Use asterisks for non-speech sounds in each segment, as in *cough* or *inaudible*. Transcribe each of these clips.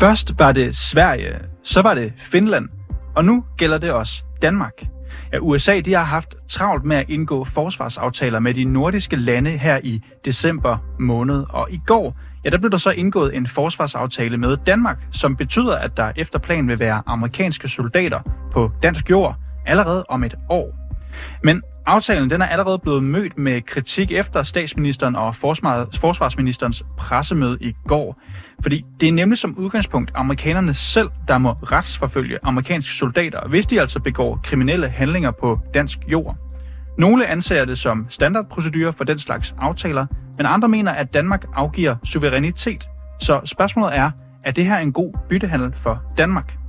Først var det Sverige, så var det Finland, og nu gælder det også Danmark. Ja, USA de har haft travlt med at indgå forsvarsaftaler med de nordiske lande her i december måned, og i går ja, der blev der så indgået en forsvarsaftale med Danmark, som betyder, at der efter planen vil være amerikanske soldater på dansk jord allerede om et år. Men aftalen den er allerede blevet mødt med kritik efter statsministeren og forsvarsministerens pressemøde i går. Fordi det er nemlig som udgangspunkt amerikanerne selv, der må retsforfølge amerikanske soldater, hvis de altså begår kriminelle handlinger på dansk jord. Nogle anser det som standardprocedurer for den slags aftaler, men andre mener, at Danmark afgiver suverænitet. Så spørgsmålet er, er det her en god byttehandel for Danmark?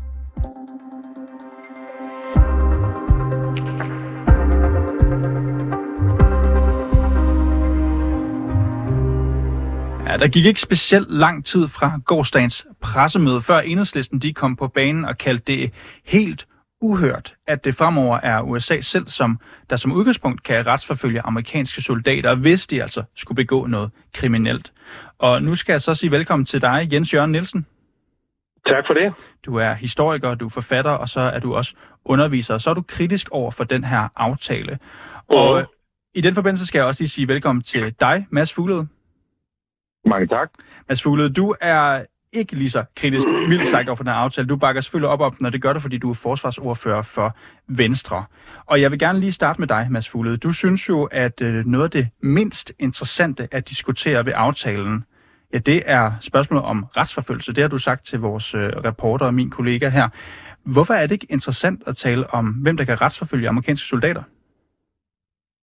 Ja, der gik ikke specielt lang tid fra gårdsdagens pressemøde, før enhedslisten de kom på banen og kaldte det helt uhørt, at det fremover er USA selv, som der som udgangspunkt kan retsforfølge amerikanske soldater, hvis de altså skulle begå noget kriminelt. Og nu skal jeg så sige velkommen til dig, Jens Jørgen Nielsen. Tak for det. Du er historiker, du er forfatter, og så er du også underviser. Så er du kritisk over for den her aftale. Og uh. i den forbindelse skal jeg også lige sige velkommen til dig, Mads Fuglede. Mange tak. Mads Fuglede, du er ikke lige så kritisk, vildt sagt over for den her aftale. Du bakker selvfølgelig op om den, og det gør du, fordi du er forsvarsordfører for Venstre. Og jeg vil gerne lige starte med dig, Mads Fuglede. Du synes jo, at øh, noget af det mindst interessante at diskutere ved aftalen, ja, det er spørgsmålet om retsforfølgelse. Det har du sagt til vores øh, reporter og min kollega her. Hvorfor er det ikke interessant at tale om, hvem der kan retsforfølge amerikanske soldater?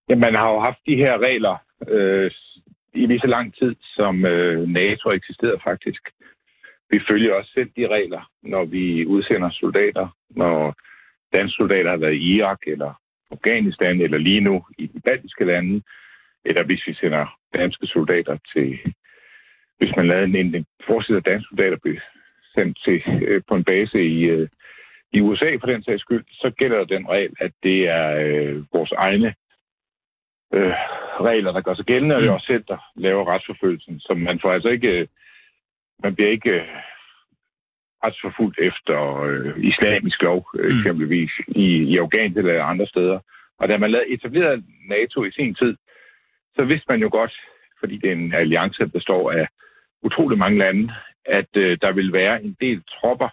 Ja, man har jo haft de her regler øh, i lige så lang tid, som øh, NATO eksisterede faktisk. Vi følger også selv de regler, når vi udsender soldater, når danske soldater har været i Irak eller Afghanistan, eller lige nu i de baltiske lande, eller hvis vi sender danske soldater til, hvis man lavede en, en forside af danske soldater blev sendt til, øh, på en base i, øh, i USA for den sags skyld, så gælder den regel, at det er øh, vores egne øh, regler, der gør sig gældende, og det er også selv, der laver retsforfølgelsen. Så man får altså ikke, man bliver ikke øh, retsforfulgt efter øh, islamisk lov, øh, mm. eksempelvis i, i Afghanistan eller andre steder. Og da man etableret NATO i sin tid, så vidste man jo godt, fordi det er en alliance, der består af utrolig mange lande, at øh, der vil være en del tropper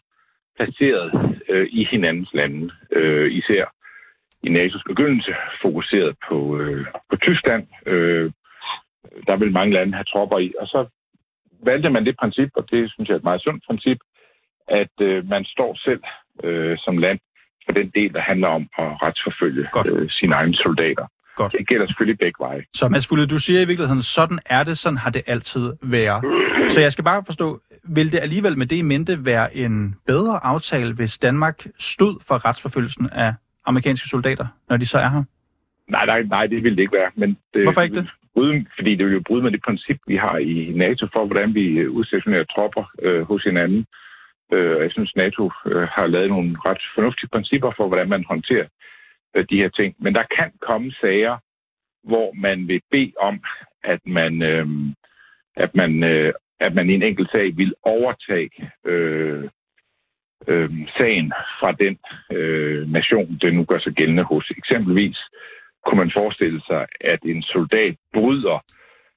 placeret øh, i hinandens lande, øh, især i NATO's begyndelse fokuseret på, øh, på Tyskland. Øh, der vil mange lande have tropper i. Og så valgte man det princip, og det synes jeg er et meget sundt princip, at øh, man står selv øh, som land for den del, der handler om at retsforfølge øh, sine egne soldater. Godt. Det gælder selvfølgelig begge veje. Så Mads Fulle, du siger i virkeligheden, sådan er det, sådan har det altid været. Så jeg skal bare forstå, vil det alligevel med det i mente være en bedre aftale, hvis Danmark stod for retsforfølgelsen af amerikanske soldater, når de så er her? Nej, nej, nej, det vil det ikke være. Men det, Hvorfor ikke det? Bryde, fordi det vil jo bryde med det princip, vi har i NATO for, hvordan vi øh, udstationerer tropper øh, hos hinanden. Øh, jeg synes, NATO øh, har lavet nogle ret fornuftige principper for, hvordan man håndterer øh, de her ting. Men der kan komme sager, hvor man vil bede om, at man, øh, at man, øh, at man i en enkelt sag vil overtage øh, øh, sagen fra den øh, nation, den nu gør sig gældende hos. Eksempelvis kunne man forestille sig, at en soldat bryder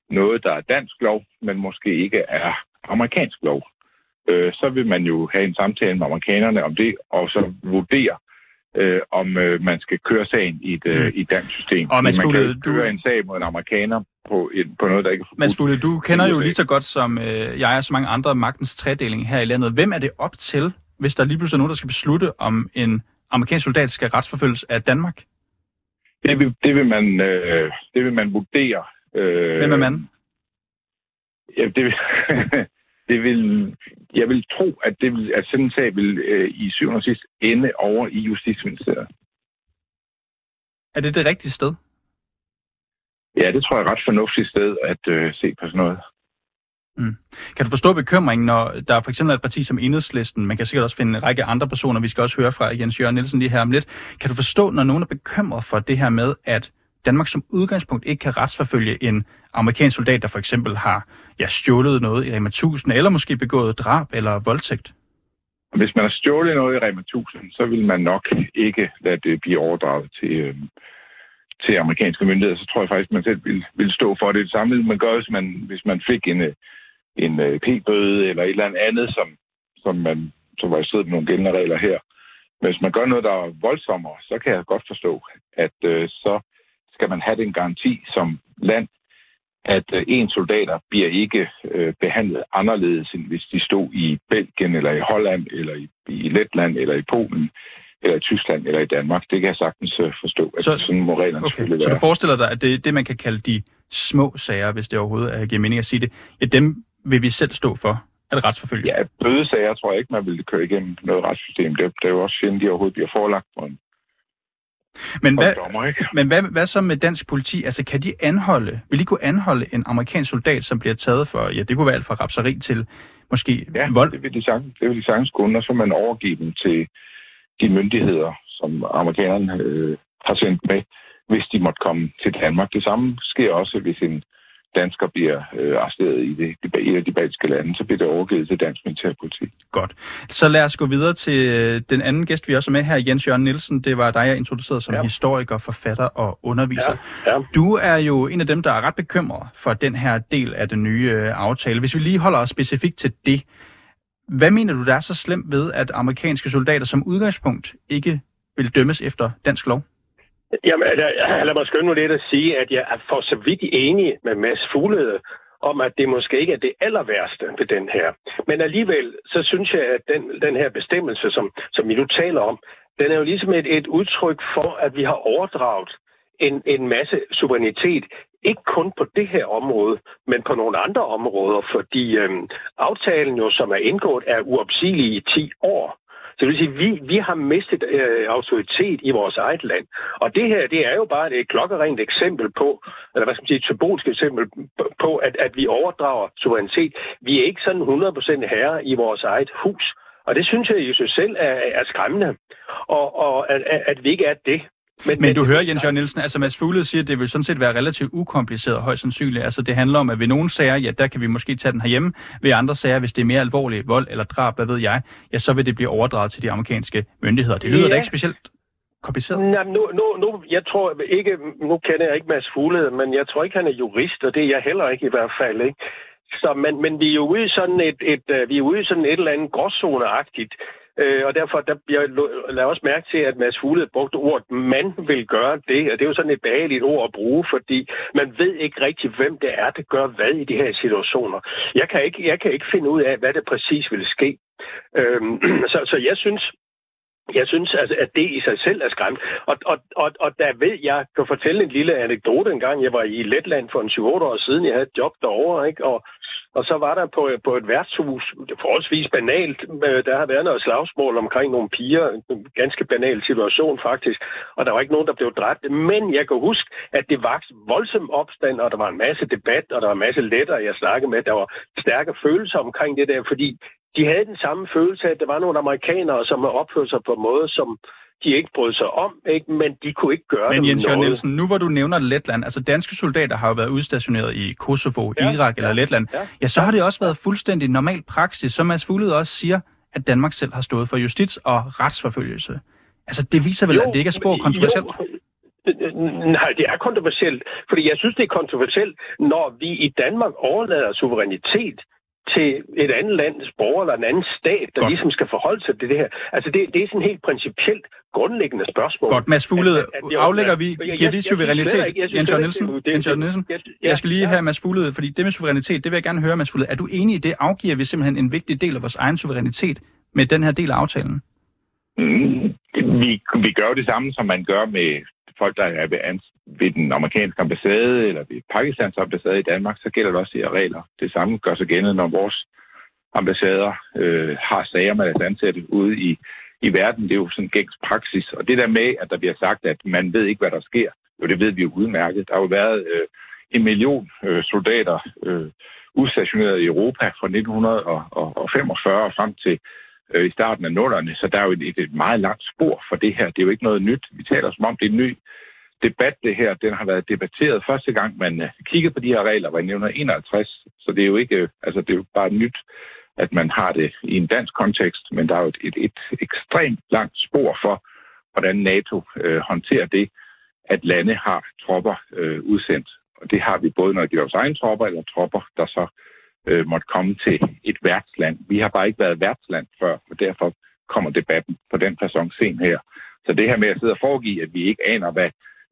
noget, der er dansk lov, men måske ikke er amerikansk lov. Øh, så vil man jo have en samtale med amerikanerne om det, og så vurdere, øh, om øh, man skal køre sagen i et, øh, mm. i et dansk system. Og man Fugle, kan køre du... en sag mod en amerikaner på, en, på noget, der ikke er forbudt. Mads Fugle, du kender jo lige så godt som øh, jeg og så mange andre magtens tredeling her i landet. Hvem er det op til hvis der lige pludselig er nogen, der skal beslutte, om en amerikansk soldat skal retsforfølges af Danmark? Det vil, det vil, man, øh, det vil man vurdere. Øh, Hvem er man? Ja, det vil, *laughs* det vil, jeg vil tro, at, det vil, at sådan en sag vil øh, i syvende og sidst ende over i Justitsministeriet. Er det det rigtige sted? Ja, det tror jeg er et ret fornuftigt sted at øh, se på sådan noget. Mm. Kan du forstå bekymringen, når der for eksempel er et parti som Enhedslisten, man kan sikkert også finde en række andre personer, vi skal også høre fra Jens Jørgen Nielsen lige her om lidt. Kan du forstå, når nogen er bekymret for det her med, at Danmark som udgangspunkt ikke kan retsforfølge en amerikansk soldat, der for eksempel har ja, stjålet noget i Rema 1000, eller måske begået drab eller voldtægt? Hvis man har stjålet noget i Rema 1000, så vil man nok ikke lade det blive overdraget til, øh, til amerikanske myndigheder. Så tror jeg faktisk, at man selv vil, vil stå for det. Det samme man gør, hvis man, hvis man fik en, øh, en øh, p-bøde eller et eller andet, som, som, man, som var i strid med nogle gældende regler her. Men hvis man gør noget, der er voldsommere, så kan jeg godt forstå, at øh, så skal man have den garanti som land, at øh, en soldater bliver ikke øh, behandlet anderledes, end hvis de stod i Belgien, eller i Holland, eller i, i Letland, eller i Polen, eller i Tyskland, eller i Danmark. Det kan jeg sagtens øh, forstå, at så, sådan må reglerne okay. selvfølgelig være. Så du forestiller dig, at det, det, man kan kalde de små sager, hvis det overhovedet er, giver mening at sige det, ja, dem vil vi selv stå for at retsforfølge? Ja, bødesager tror jeg ikke, man vil køre igennem noget retssystem. Det, det er jo også sjældent, de overhovedet bliver forelagt for en men hvad, dommer, men hvad, hvad så med dansk politi? Altså, kan de anholde, vil de kunne anholde en amerikansk soldat, som bliver taget for, ja, det kunne være alt fra rapseri til måske ja, vold? det vil de sagtens, det vil de sagtens kunne, og så man overgive dem til de myndigheder, som amerikanerne øh, har sendt med, hvis de måtte komme til Danmark. Det samme sker også, hvis en dansker bliver øh, arresteret i, det, i et af de baltiske lande, så bliver det overgivet til dansk militærpoliti. Godt. Så lad os gå videre til øh, den anden gæst, vi også er med her, Jens Jørgen Nielsen. Det var dig, jeg introducerede som ja. historiker, forfatter og underviser. Ja. Ja. Du er jo en af dem, der er ret bekymret for den her del af den nye øh, aftale. Hvis vi lige holder os specifikt til det, hvad mener du, der er så slemt ved, at amerikanske soldater som udgangspunkt ikke vil dømmes efter dansk lov? Jamen, lad, altså, *clears throat* lad mig skynde nu lidt at sige, at jeg er for så vidt enig med Mads Fuglede om, at det måske ikke er det aller værste ved den her. Men alligevel, så synes jeg, at den, den her bestemmelse, som, som vi nu taler om, den er jo ligesom et, et udtryk for, at vi har overdraget en, en masse suverænitet, ikke kun på det her område, men på nogle andre områder, fordi øhm, aftalen jo, som er indgået, er uopsigelig i 10 år. Så det vil sige, vi, vi har mistet øh, autoritet i vores eget land. Og det her, det er jo bare et klokkerent eksempel på, eller hvad skal man sige, et symbolsk eksempel på, at, at vi overdrager suverænitet. Vi er ikke sådan 100% herre i vores eget hus. Og det synes jeg i sig selv er, er skræmmende. Og, og at, at vi ikke er det. Men, men du hører, Jens Jørgen Nielsen, altså Mads Fuglede siger, at det vil sådan set være relativt ukompliceret højst sandsynligt. Altså det handler om, at ved nogle sager, ja, der kan vi måske tage den herhjemme. Ved andre sager, hvis det er mere alvorligt vold eller drab, hvad ved jeg, ja, så vil det blive overdraget til de amerikanske myndigheder. Det lyder ja. da ikke specielt kompliceret? Nej, nu, nu, nu, jeg tror ikke, nu kender jeg ikke Mads Fuglede, men jeg tror ikke, han er jurist, og det er jeg heller ikke i hvert fald, ikke? Så, men, men vi er jo ude i sådan et, et, et vi er ude i sådan et eller andet gråzoneagtigt Øh, og derfor der, jeg lader også mærke til, at Mads Fuglede brugte ordet, man vil gøre det. Og det er jo sådan et behageligt ord at bruge, fordi man ved ikke rigtig, hvem det er, der gør hvad i de her situationer. Jeg kan ikke, jeg kan ikke finde ud af, hvad det præcis vil ske. Øhm, *clears throat* så, så jeg synes, jeg synes, altså, at det i sig selv er skræmt. Og, og, og, og der ved jeg, kan fortælle en lille anekdote en gang. Jeg var i Letland for en 7-8 år siden. Jeg havde et job derovre, ikke? Og, og så var der på, øh, på et værtshus, forholdsvis banalt, øh, der har været noget slagsmål omkring nogle piger. En ganske banal situation faktisk. Og der var ikke nogen, der blev dræbt. Men jeg kan huske, at det var voldsom opstand, og der var en masse debat, og der var en masse letter, jeg snakkede med. Der var stærke følelser omkring det der, fordi de havde den samme følelse af, at der var nogle amerikanere, som opførte sig på en måde, som de ikke brød sig om, ikke? men de kunne ikke gøre Men Jens Jørgen Nielsen, nu hvor du nævner Letland, altså danske soldater har jo været udstationeret i Kosovo, ja, Irak eller ja, Letland, ja, ja, så har det også været fuldstændig normal praksis, som Mads Fuglede også siger, at Danmark selv har stået for justits- og retsforfølgelse. Altså det viser vel, jo, at det ikke er spor kontroversielt? Jo. Nej, det er kontroversielt, fordi jeg synes, det er kontroversielt, når vi i Danmark overlader suverænitet til et andet lands borger eller en anden stat, der Godt. ligesom skal forholde sig til det her. Altså det, det er sådan helt principielt grundlæggende spørgsmål. Godt, Mads Fuglede, aflægger vi, giver vi suverænitet? Jens Jørgen Nielsen, Jens Jørgen Nielsen, jeg skal lige have Mads Fuglede, fordi det med suverænitet, det vil jeg gerne høre, Mads Fuglede. Er du enig i det? Afgiver vi simpelthen en vigtig del af vores egen suverænitet med den her del af aftalen? Mm, vi, vi gør det samme, som man gør med folk, der er ved, ved den amerikanske ambassade eller ved Pakistans ambassade i Danmark, så gælder det også de her regler. Det samme gør sig gældende, når vores ambassader øh, har sager med deres ansatte ude i, i verden. Det er jo sådan gængs praksis. Og det der med, at der bliver sagt, at man ved ikke, hvad der sker, jo det ved vi jo udmærket. Der har jo været øh, en million øh, soldater øh, udstationeret i Europa fra 1945 frem til øh, i starten af nullerne, så der er jo et, et meget langt spor for det her. Det er jo ikke noget nyt. Vi taler som om, det er en ny debat, det her. Den har været debatteret første gang, man øh, uh, kiggede på de her regler, var i 1951, så det er jo ikke, øh, altså det er jo bare nyt. at man har det i en dansk kontekst, men der er jo et, et, et ekstremt langt spor for, hvordan NATO øh, håndterer det, at lande har tropper øh, udsendt. Og det har vi både, når det er vores egne tropper, eller tropper, der så øh, måtte komme til et værtsland. Vi har bare ikke været værtsland før, og derfor kommer debatten på den fasong sen her. Så det her med at sidde og foregive, at vi ikke aner, hvad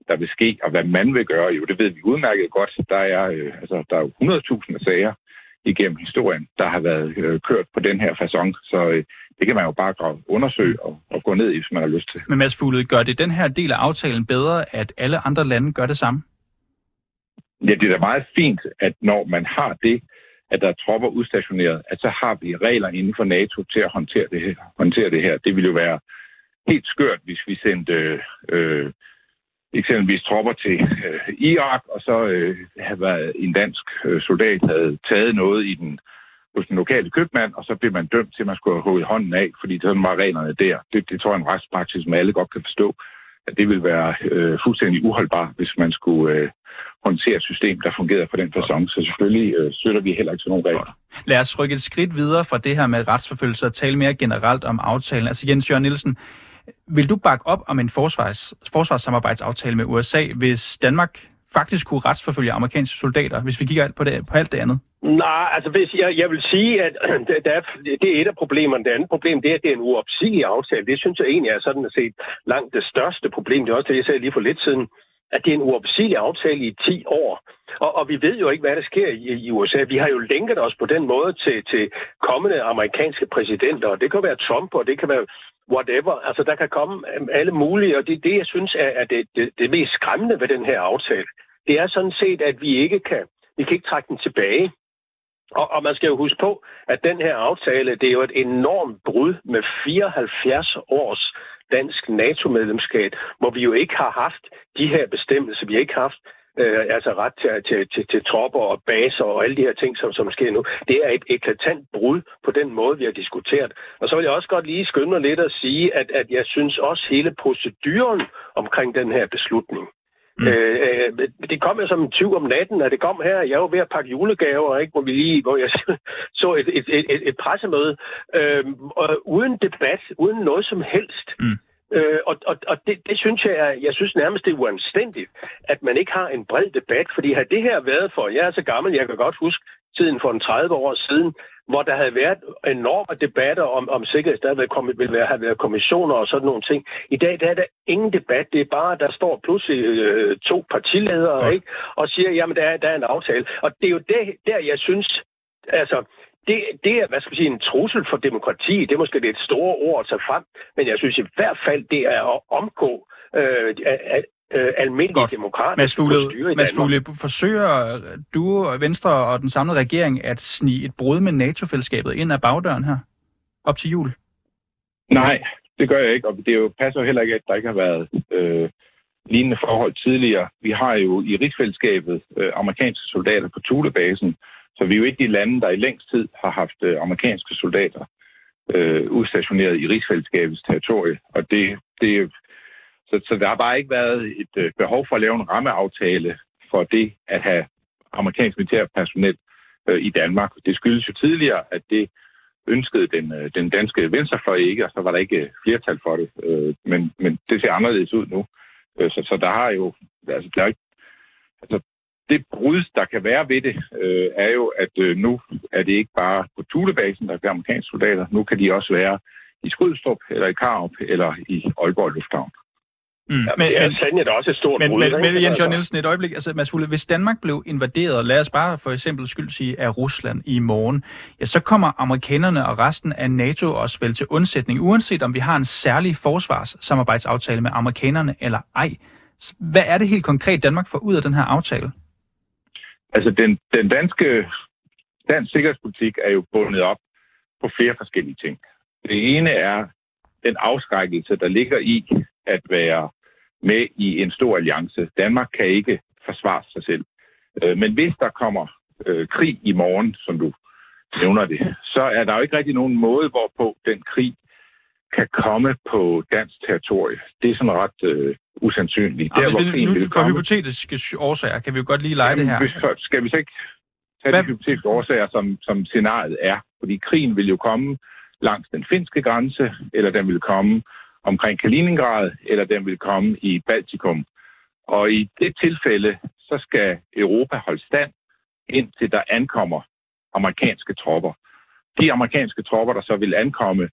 der vil ske, og hvad man vil gøre, jo, det ved vi udmærket godt. Der er, øh, altså, der er jo 100.000 sager igennem historien, der har været øh, kørt på den her fasong. Så øh, det kan man jo bare undersøge og, og gå ned i, hvis man har lyst til. Men Mads Fuglede, gør det den her del af aftalen bedre, at alle andre lande gør det samme? Ja, det er da meget fint, at når man har det, at der er tropper udstationeret, at så har vi regler inden for NATO til at håndtere det her. Håndtere det, her. det ville jo være helt skørt, hvis vi sendte øh, øh, eksempelvis tropper til øh, Irak, og så øh, havde været en dansk øh, soldat havde taget noget i den hos den lokale købmand, og så blev man dømt til, at man skulle have hånden af, fordi sådan var reglerne der. Det, det tror jeg er en retspraksis, som alle godt kan forstå, at det vil være øh, fuldstændig uholdbart, hvis man skulle øh, håndtere et system, der fungerer på den fasong. Så selvfølgelig øh, støtter vi heller ikke til nogen regler. Lad os rykke et skridt videre fra det her med retsforfølgelse og tale mere generelt om aftalen. Altså Jens Jørgen Nielsen, vil du bakke op om en forsvars, forsvarssamarbejdsaftale med USA, hvis Danmark faktisk kunne retsforfølge amerikanske soldater, hvis vi kigger på, det, på alt det andet? Nej, altså hvis jeg, jeg vil sige, at *clears throat* det er, det er et af problemerne. Det andet problem, det er, at det er en uopsigelig aftale. Det synes jeg egentlig er sådan at se langt det største problem. Det er også det, jeg sagde lige for lidt siden at det er en uopsigelig aftale i 10 år. Og, og vi ved jo ikke, hvad der sker i, i USA. Vi har jo lænket os på den måde til, til kommende amerikanske præsidenter, og det kan være Trump, og det kan være whatever. Altså, der kan komme alle mulige, og det er det, jeg synes er, er det, det, det mest skræmmende ved den her aftale. Det er sådan set, at vi ikke kan, vi kan ikke trække den tilbage. Og, og man skal jo huske på, at den her aftale, det er jo et enormt brud med 74 års dansk NATO-medlemskab, hvor vi jo ikke har haft de her bestemmelser. Vi har ikke haft øh, altså ret til, til, til, til tropper og baser og alle de her ting, som, som sker nu. Det er et eklatant brud på den måde, vi har diskuteret. Og så vil jeg også godt lige skynde mig lidt at sige, at, at jeg synes også hele proceduren omkring den her beslutning, Mm. Øh, det kom jo som en tyv om natten, og det kom her. Jeg var ved at pakke julegaver, ikke? Hvor, vi lige, hvor jeg *laughs* så et, et, et, et pressemøde, øh, og uden debat, uden noget som helst. Mm. Øh, og og, og det, det synes jeg, er, jeg synes nærmest, det er uanstændigt, at man ikke har en bred debat, fordi har det her været for, jeg er så gammel, jeg kan godt huske tiden for en 30 år siden, hvor der havde været enorme debatter om, om sikkerhed, der havde kommet, ville være, have været kommissioner og sådan nogle ting. I dag der er der ingen debat, det er bare, der står pludselig øh, to partiledere ja. ikke, og siger, jamen der er, der er en aftale. Og det er jo det, der, jeg synes, altså, det, det er, hvad skal man sige, en trussel for demokrati. Det er måske det et store ord at tage frem, men jeg synes i hvert fald, det er at omgå øh, at, øh, almindelige Godt. demokratiske Mads Fugle, Mads Fugle, forsøger du og Venstre og den samlede regering at snige et brud med NATO-fællesskabet ind ad bagdøren her op til jul? Nej, det gør jeg ikke, og det jo, passer jo heller ikke, at der ikke har været øh, lignende forhold tidligere. Vi har jo i rigsfællesskabet øh, amerikanske soldater på Thulebasen, så vi er jo ikke de lande, der i længst tid har haft øh, amerikanske soldater øh, udstationeret i rigsfællesskabets territorie. Og det, det, så, så der har bare ikke været et øh, behov for at lave en rammeaftale for det at have amerikansk militærpersonel øh, i Danmark. Det skyldes jo tidligere, at det ønskede den, øh, den danske venstrefløj ikke, og så var der ikke øh, flertal for det. Øh, men, men det ser anderledes ud nu. Øh, så, så der har jo... Altså, der er ikke, altså, det brud, der kan være ved det, øh, er jo, at øh, nu er det ikke bare på Tulebasen, der er amerikanske soldater. Nu kan de også være i Skrydstrup, eller i Karup, eller i Aalborg Lufthavn. Mm. Ja, men, det er sandelig også et stort men, brud. Men, men Jens Jørgen Nielsen, et øjeblik. Altså, Mads Fugle, hvis Danmark blev invaderet, lad os bare for eksempel skyld sige, af Rusland i morgen, ja, så kommer amerikanerne og resten af NATO også vel til undsætning, uanset om vi har en særlig forsvarssamarbejdsaftale med amerikanerne eller ej. Hvad er det helt konkret, Danmark får ud af den her aftale? Altså, den, den danske dansk sikkerhedspolitik er jo bundet op på flere forskellige ting. Det ene er den afskrækkelse, der ligger i at være med i en stor alliance. Danmark kan ikke forsvare sig selv. Øh, men hvis der kommer øh, krig i morgen, som du nævner det, så er der jo ikke rigtig nogen måde, hvorpå den krig kan komme på dansk territorie. Det er sådan ret øh, usandsynligt. Ja, der, hvor vi, nu, for komme... hypotetiske årsager kan vi jo godt lige lege Jamen, det her. Skal vi så ikke tage de hypotetiske årsager, som, som scenariet er. Fordi krigen vil jo komme langs den finske grænse, eller den vil komme omkring Kaliningrad, eller den vil komme i Baltikum. Og i det tilfælde, så skal Europa holde stand, indtil der ankommer amerikanske tropper. De amerikanske tropper, der så vil ankomme,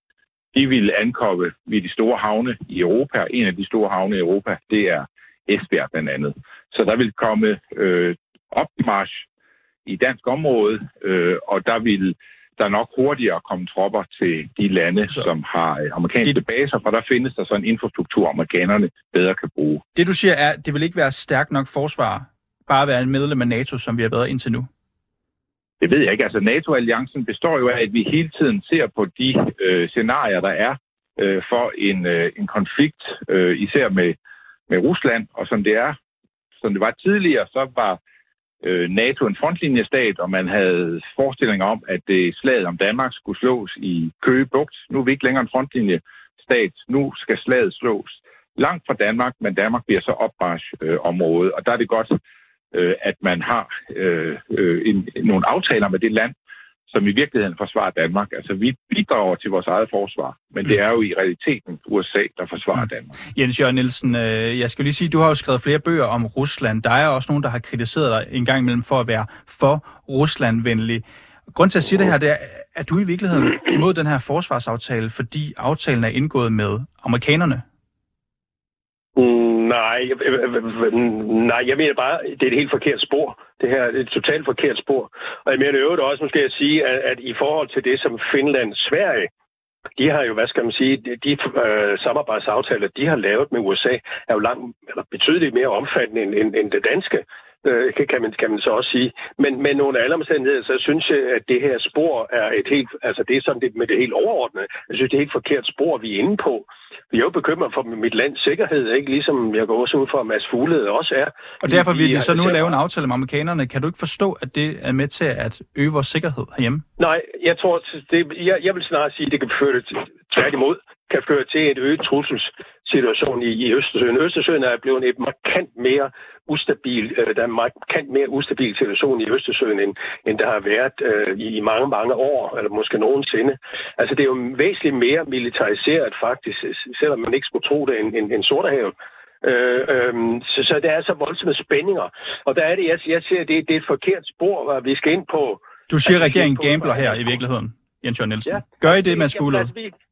de vil ankomme ved de store havne i Europa. En af de store havne i Europa, det er Esbjerg blandt andet. Så der vil komme øh, opmarsch i dansk område, øh, og der vil der nok hurtigere komme tropper til de lande, så, som har øh, amerikanske det, baser, for der findes der så en infrastruktur, amerikanerne bedre kan bruge. Det du siger er, det vil ikke være stærkt nok forsvar, bare at være en medlem af NATO, som vi har været indtil nu? Det ved jeg ikke. Altså NATO-alliancen består jo af, at vi hele tiden ser på de øh, scenarier, der er øh, for en, øh, en konflikt, øh, især med, med Rusland. Og som det er, som det var tidligere, så var øh, NATO en frontlinjestat, og man havde forestillinger om, at det slaget om Danmark skulle slås i Køge Bugt. Nu er vi ikke længere en frontlinjestat. Nu skal slaget slås langt fra Danmark, men Danmark bliver så opmarschområde, Øh, og der er det godt, øh, at man har øh, øh, en, nogle aftaler med det land, som i virkeligheden forsvarer Danmark. Altså, vi bidrager til vores eget forsvar, men det er jo i realiteten USA, der forsvarer Danmark. Jens Jørgen Nielsen, øh, jeg skal lige sige, du har jo skrevet flere bøger om Rusland. Der er også nogen, der har kritiseret dig en gang imellem for at være for Rusland-venlig. Grund til at sige det her, det er, at du i virkeligheden imod den her forsvarsaftale, fordi aftalen er indgået med amerikanerne? Nej, jeg, nej, jeg mener bare, det er et helt forkert spor. Det her er et totalt forkert spor. Og jeg mener øvrigt også, måske at sige, at, at i forhold til det, som Finland, Sverige, de har jo, hvad skal man sige, de, de øh, samarbejdsaftaler, de har lavet med USA, er jo langt, eller betydeligt mere omfattende end, end, end det danske øh, kan, man, kan man så også sige. Men, men under alle omstændigheder, så synes jeg, at det her spor er et helt, altså det er sådan det med det helt overordnede. Jeg synes, det er et helt forkert spor, vi er inde på. Vi er jo bekymret for mit lands sikkerhed, ikke? ligesom jeg går også ud for, at Mads Fuglede også er. Og derfor vil de så nu lave en aftale med amerikanerne. Kan du ikke forstå, at det er med til at øge vores sikkerhed herhjemme? Nej, jeg tror, det, jeg, jeg vil snart sige, at det kan føre det tværtimod kan føre til et øget trusselssituation i, i Østersøen. Østersøen er blevet et markant mere ustabil, øh, der er en markant mere ustabil situation i Østersøen, end, end der har været øh, i mange, mange år, eller måske nogensinde. Altså det er jo væsentligt mere militariseret faktisk, selvom man ikke skulle tro det, end, end, end Sortehavet. Øh, øh, så, så der er så voldsomme spændinger. Og der er det, jeg, jeg siger, det, det er et forkert spor, at vi skal ind på... Du siger, at regeringen gambler her i virkeligheden, Jens Jørgen Nielsen. Ja. Gør I det, Mads Fuglede? Altså,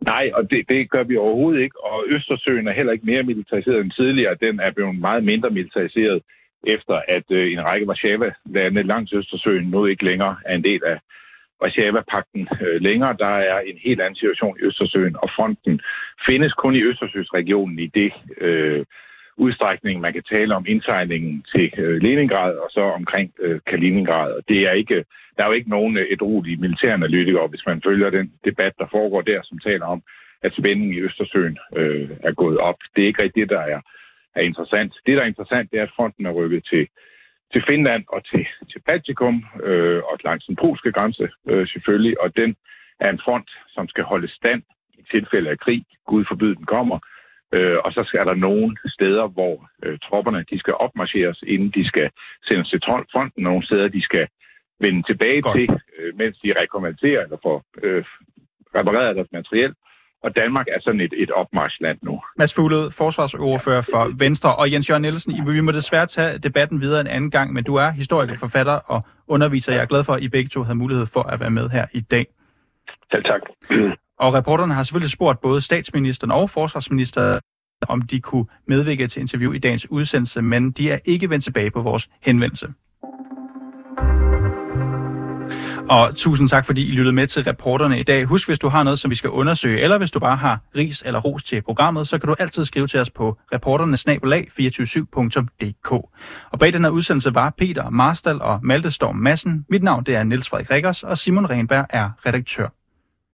Nej, og det, det gør vi overhovedet ikke. Og Østersøen er heller ikke mere militariseret end tidligere. Den er blevet meget mindre militariseret, efter at øh, en række Warszawa-lande langs Østersøen nu ikke længere er en del af Warszawa-pakten øh, længere. Der er en helt anden situation i Østersøen, og fronten findes kun i Østersøsregionen i det øh, udstrækning, man kan tale om indsejlingen til øh, Leningrad og så omkring øh, Kaliningrad. Det er ikke, der er jo ikke nogen øh, militære militæranalytikere, hvis man følger den debat, der foregår der, som taler om, at spændingen i Østersøen øh, er gået op. Det er ikke rigtigt det, der er, er interessant. Det, der er interessant, det er, at fronten er rykket til, til Finland og til, til Baltikum øh, og langs den polske grænse øh, selvfølgelig. Og den er en front, som skal holde stand i tilfælde af krig. Gud forbyde den kommer Øh, og så skal der nogle steder, hvor øh, tropperne de skal opmarcheres, inden de skal sendes til fronten. Nogle steder, de skal vende tilbage Godt. til, øh, mens de rekonverterer eller får øh, repareret deres materiel. Og Danmark er sådan et, et opmarschland nu. Mads Fuglede, forsvarsordfører for Venstre, og Jens Jørgen Nielsen, vi må desværre tage debatten videre en anden gang, men du er historiker, forfatter og underviser. Jeg er glad for, at I begge to havde mulighed for at være med her i dag. Selv tak. Og reporterne har selvfølgelig spurgt både statsministeren og forsvarsministeren, om de kunne medvirke til interview i dagens udsendelse, men de er ikke vendt tilbage på vores henvendelse. Og tusind tak, fordi I lyttede med til reporterne i dag. Husk, hvis du har noget, som vi skal undersøge, eller hvis du bare har ris eller ros til programmet, så kan du altid skrive til os på reporternesnabelag247.dk. Og bag den her udsendelse var Peter Marstal og Malte Storm Madsen. Mit navn det er Niels Frederik Rikkers, og Simon Renberg er redaktør.